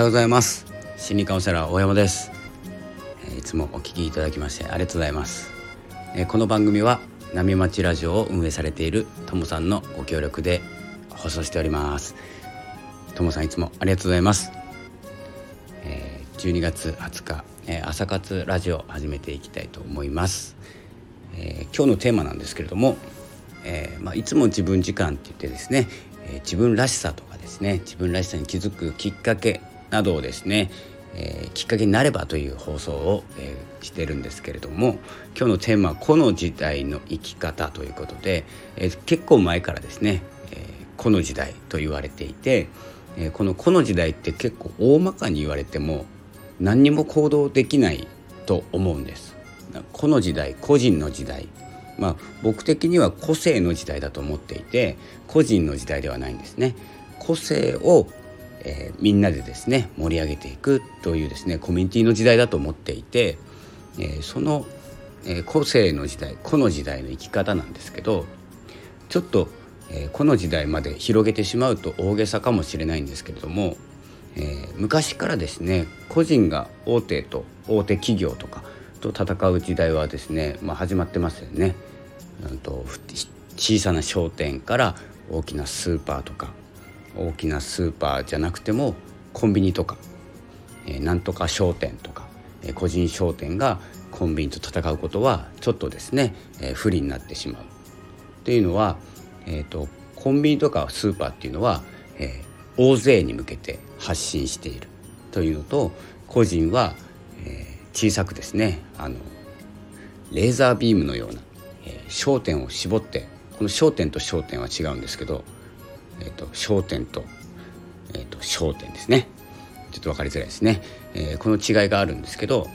はようございます。心理カウンセラー大山です。いつもお聞きいただきましてありがとうございます。この番組は波町ラジオを運営されているともさんのご協力で放送しております。ともさんいつもありがとうございます。12月20日朝活ラジオ始めていきたいと思います、え、今日のテーマなんですけれども、えーまあ、いつも自分時間って言ってですね、えー、自分らしさとかですね自分らしさに気づくきっかけなどをですね、えー、きっかけになればという放送を、えー、してるんですけれども今日のテーマは「個の時代の生き方」ということで、えー、結構前からですね「えー、個の時代」と言われていて、え、この「個の時代」って結構大まかに言われても何にも行動できないと思うんです。この時代個人の時代まあ僕的には個性の時代だと思っていて個人の時代ではないんですね。個性をえー、みんなでですね盛り上げていくというですねコミュニティの時代だと思っていて、えー、その、えー、個性の時代個の時代の生き方なんですけどちょっと、えー、この時代まで広げてしまうと大げさかもしれないんですけれども、えー、昔からですね個人が大手と大手企業とかと戦う時代はですね、まあ、始まってますよね。と小さな商店から大きなスーパーとか大きなスーパーじゃなくてもコンビニとか、えー、なんとか商店とか、えー、個人商店がコンビニと戦うことはちょっとですね、えー、不利になってしまう。っていうのは、えーと、コンビニとかスーパーっていうのは、えー、大勢に向けて発信しているというのと個人は、えー、小さくですねあのレーザービームのような、えー、焦点を絞ってこの焦点と焦点は違うんですけどえーと、焦点と,、えーと、焦点ですね。ちょっと分かりづらいですね、えー、この違いがあるんですけど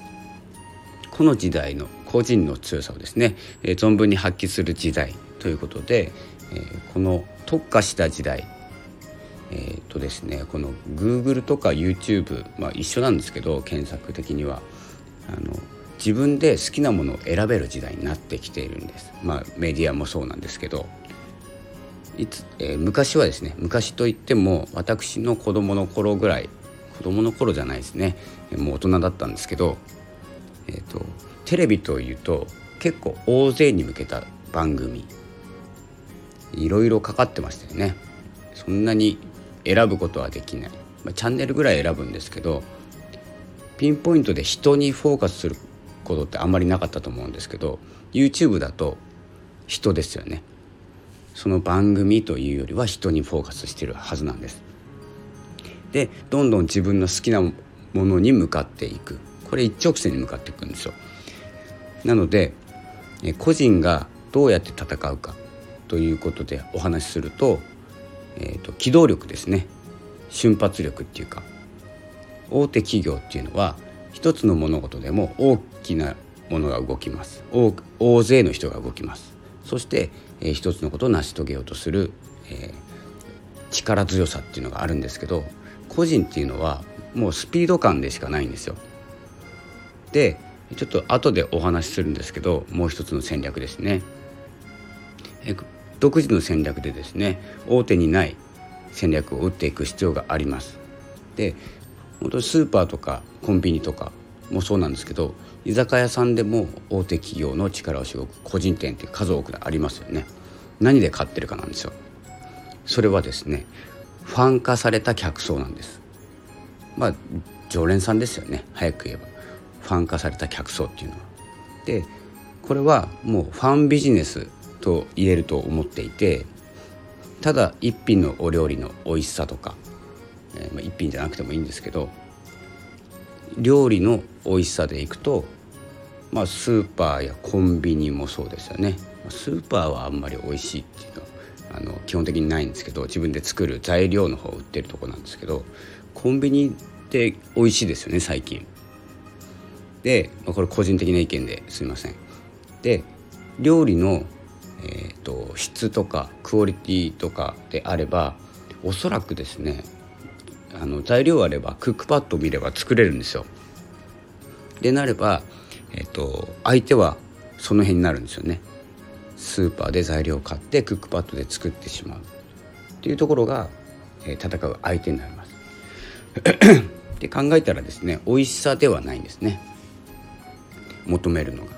この時代の個人の強さをですね、えー、存分に発揮する時代ということで、えー、この特化した時代えーとですね、この Google とか YouTube、まあ、一緒なんですけど検索的には。あの自分で好きなものを選べる時代になってきているんです、まあ、メディアもそうなんですけど。いつ、えー、昔はですね昔といっても私の子供の頃ぐらい子供の頃じゃないですね。もう大人だったんですけど、えーと、テレビというと結構大勢に向けた番組いろいろかかってましたよね。そんなに選ぶことはできない、まあ、チャンネルぐらい選ぶんですけどピンポイントで人にフォーカスすることってあんまりなかったと思うんですけど YouTube だと人ですよね。その番組というよりは人にフォーカスしてるはずなんです。でどんどん自分の好きなものに向かっていくこれ一直線に向かっていくんですよ。なので個人がどうやって戦うかということでお話しすると,、えーと、機動力ですね瞬発力っていうか大手企業っていうのは一つの物事でも大きなものが動きます大勢の人が動きますそして、えー、一つのことを成し遂げようとする、えー、力強さっていうのがあるんですけど個人っていうのはもうスピード感でしかないんですよ。でちょっと後でお話しするんですけどもう一つの戦略ですね。え独自の戦略でですね大手にない戦略を打っていく必要があります。で本当にスーパーとかコンビニとかもそうなんですけど居酒屋さんでも大手企業の力をしごく個人店って数多くありますよね。何で買ってるかなんですよ。それはですねファン化された客層なんです。まあ常連さんですよね。早く言えば。ファン化された客層っていうのは。でこれはもうファンビジネスと言えると思っていてただ一品のお料理の美味しさとか、えー、まあ、一品じゃなくてもいいんですけど料理の美味しさでいくとまあ、スーパーやコンビニもそうですよね。スーパーはあんまり美味しいっていうのはあの基本的にないんですけど自分で作る材料の方を売ってるとこなんですけどコンビニって美味しいですよね最近。で、まあ、これ個人的な意見ですいません。で料理の、えーと、と質とかクオリティとかであればおそらくですねあの材料あればクックパッド見れば作れるんですよ。でなればえっと、相手はその辺になるんですよね。スーパーで材料を買ってクックパッドで作ってしまうっていうところが、え、戦う相手になります。って考えたらですね美味しさではないんですね求めるのが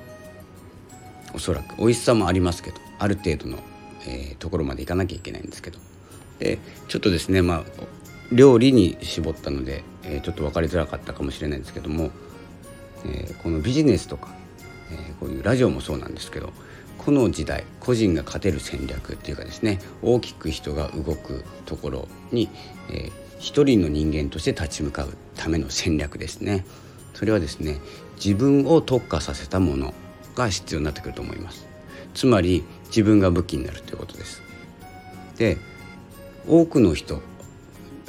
おそらく美味しさもありますけどある程度の、えー、ところまでいかなきゃいけないんですけどでちょっとですねまあ料理に絞ったので、えー、ちょっと分かりづらかったかもしれないんですけども、え、このビジネスとか、え、こういうラジオもそうなんですけどこの時代個人が勝てる戦略っていうかですね大きく人が動くところに、えー、一人の人間として立ち向かうための戦略ですね。それはですね自分を特化させたものが必要になってくると思います。つまり自分が武器になるということです。で多くの人、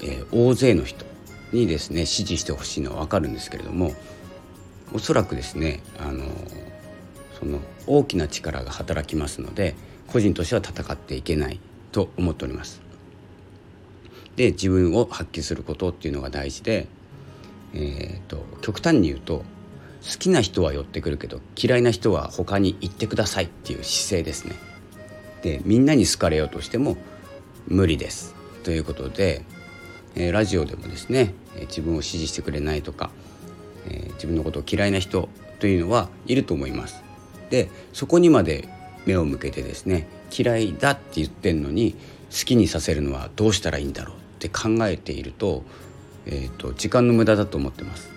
えー、大勢の人にですね支持してほしいのは分かるんですけれどもおそらくですねあのその大きな力が働きますので個人としては戦っていけないと思っておりますで自分を発揮することっていうのが大事で、えーと、極端に言うと好きな人は寄ってくるけど嫌いな人は他に行ってくださいっていう姿勢ですね。でみんなに好かれようとしても無理ですということで、えー、ラジオでもですね、えー、自分を支持してくれないとか、自分のことを嫌いな人というのはいると思います。でそこにまで目を向けてですね嫌いだって言ってんのに好きにさせるのはどうしたらいいんだろうって考えていると,、えーと、時間の無駄だと思ってます。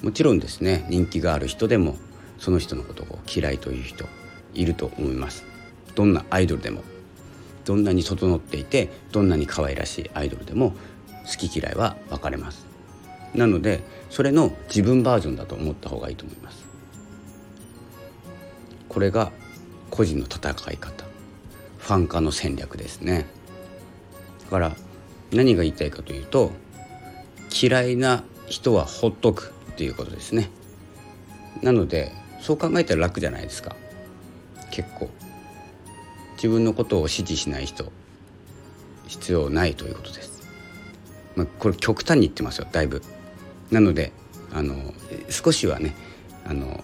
もちろんですね人気がある人でもその人のことを嫌いという人いると思います。どんなアイドルでもどんなに整っていてどんなに可愛らしいアイドルでも好き嫌いは分かれます。なのでそれの自分バージョンだと思った方がいいと思います。これが個人の戦い方。ファン化の戦略ですね。だから何が言いたいかというと嫌いな人はほっとくっていうことですね。なのでそう考えたら楽じゃないですか。結構。自分のことを支持しない人必要ないということです、まあ、これ極端に言ってますよだいぶ。なのであの少しはねあの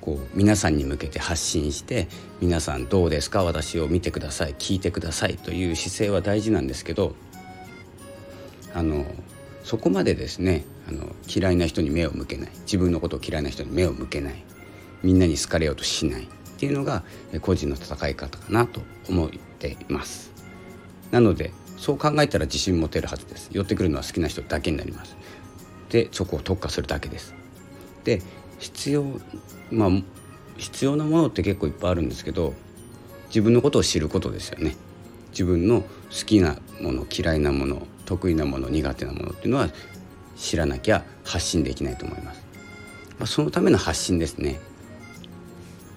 こう皆さんに向けて発信して皆さんどうですか私を見てください聞いてくださいという姿勢は大事なんですけどあのそこまでですねあの嫌いな人に目を向けない自分のことを嫌いな人に目を向けないみんなに好かれようとしないっていうのが個人の戦い方かなと思っています。なのでそう考えたら自信持てるはずです。寄ってくるのは好きな人だけになります。でそこを特化するだけですで必要まあ必要なものって結構いっぱいあるんですけど自分のことを知ることですよね自分の好きなもの嫌いなもの得意なもの苦手なものっていうのは知らなきゃ発信できないと思います。まあ、そのための発信ですね。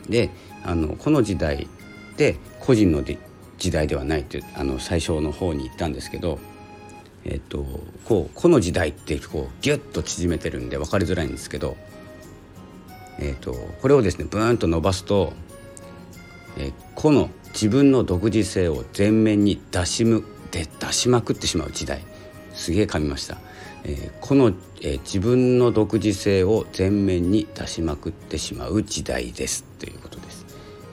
であのこの時代で個人の時代ではないってあの最初の方に言ったんですけど、えっと、こうこの時代ってこうギュッと縮めてるんで分かりづらいんですけど、えっと、これをですねブーンと伸ばすと、え個の自分の独自性を前面に出しむで出しまくってしまう時代すげえ噛みました、えー、この、えー、自分の独自性を前面に出しまくってしまう時代ですということです。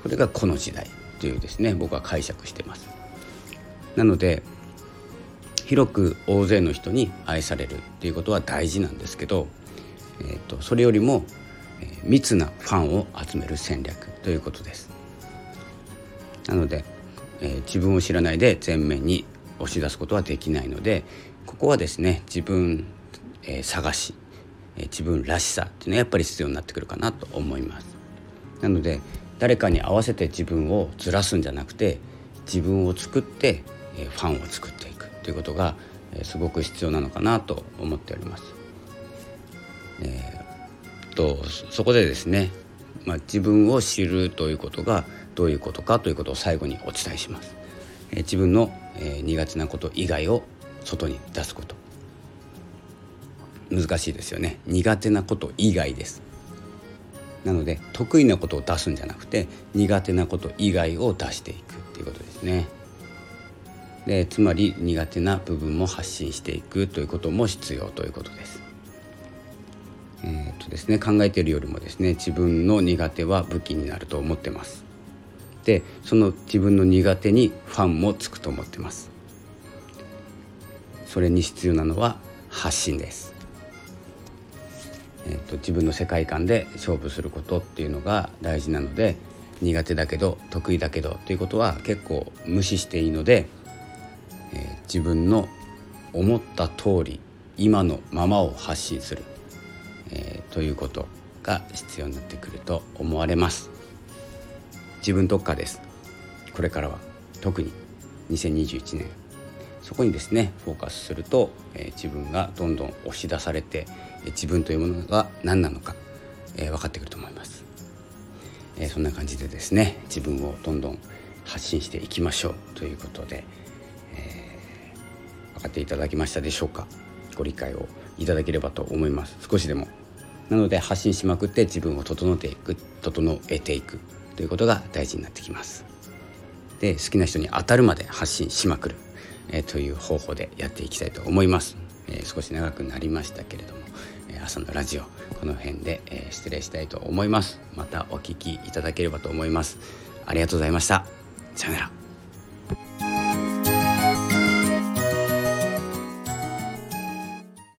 これがこの時代というですね僕は解釈してます。なので広く大勢の人に愛されるっていうことは大事なんですけど、えーと、とそれよりも、えー、密なファンを集める戦略ということですなので、えー、自分を知らないで前面に押し出すことはできないのでここはですね自分、えー、探し、えー、自分らしさっていうのはやっぱり必要になってくるかなと思います。なので誰かに合わせて自分をずらすんじゃなくて自分を作って、えー、ファンを作っていくということが、え、すごく必要なのかなと思っております。えー、とそこでですね、まあ、自分を知るということがどういうことかということを最後にお伝えします。えー、自分の、えー、苦手なこと以外を外に出すこと難しいですよね苦手なこと以外ですなので得意なことを出すんじゃなくて苦手なこと以外を出していくっていうことですねでつまり苦手な部分も発信していくということも必要ということです。えー、っとですね考えているよりもですね自分の苦手は武器になると思ってます。でその自分の苦手にファンもつくと思ってます。それに必要なのは発信です。えーと、自分の世界観で勝負することっていうのが大事なので苦手だけど得意だけどということは結構無視していいので、自分の思った通り今のままを発信する、えー、ということが必要になってくると思われます。自分特化です。これからは特に2021年。そこにですねフォーカスすると、えー、自分がどんどん押し出されて、えー、自分というものが何なのか、えー、分かってくると思います、えそんな感じでですね自分をどんどん発信していきましょう。ということで、分かっていただきましたでしょうか？ご理解をいただければと思います。少しでも。なので発信しまくって自分を整えていく整えていく。ということが大事になってきます。で好きな人に当たるまで発信しまくる。えー、という方法でやっていきたいと思います、えー、少し長くなりましたけれども、え朝のラジオこの辺で、え失礼したいと思います。またお聞きいただければと思います。ありがとうございました。さよなら。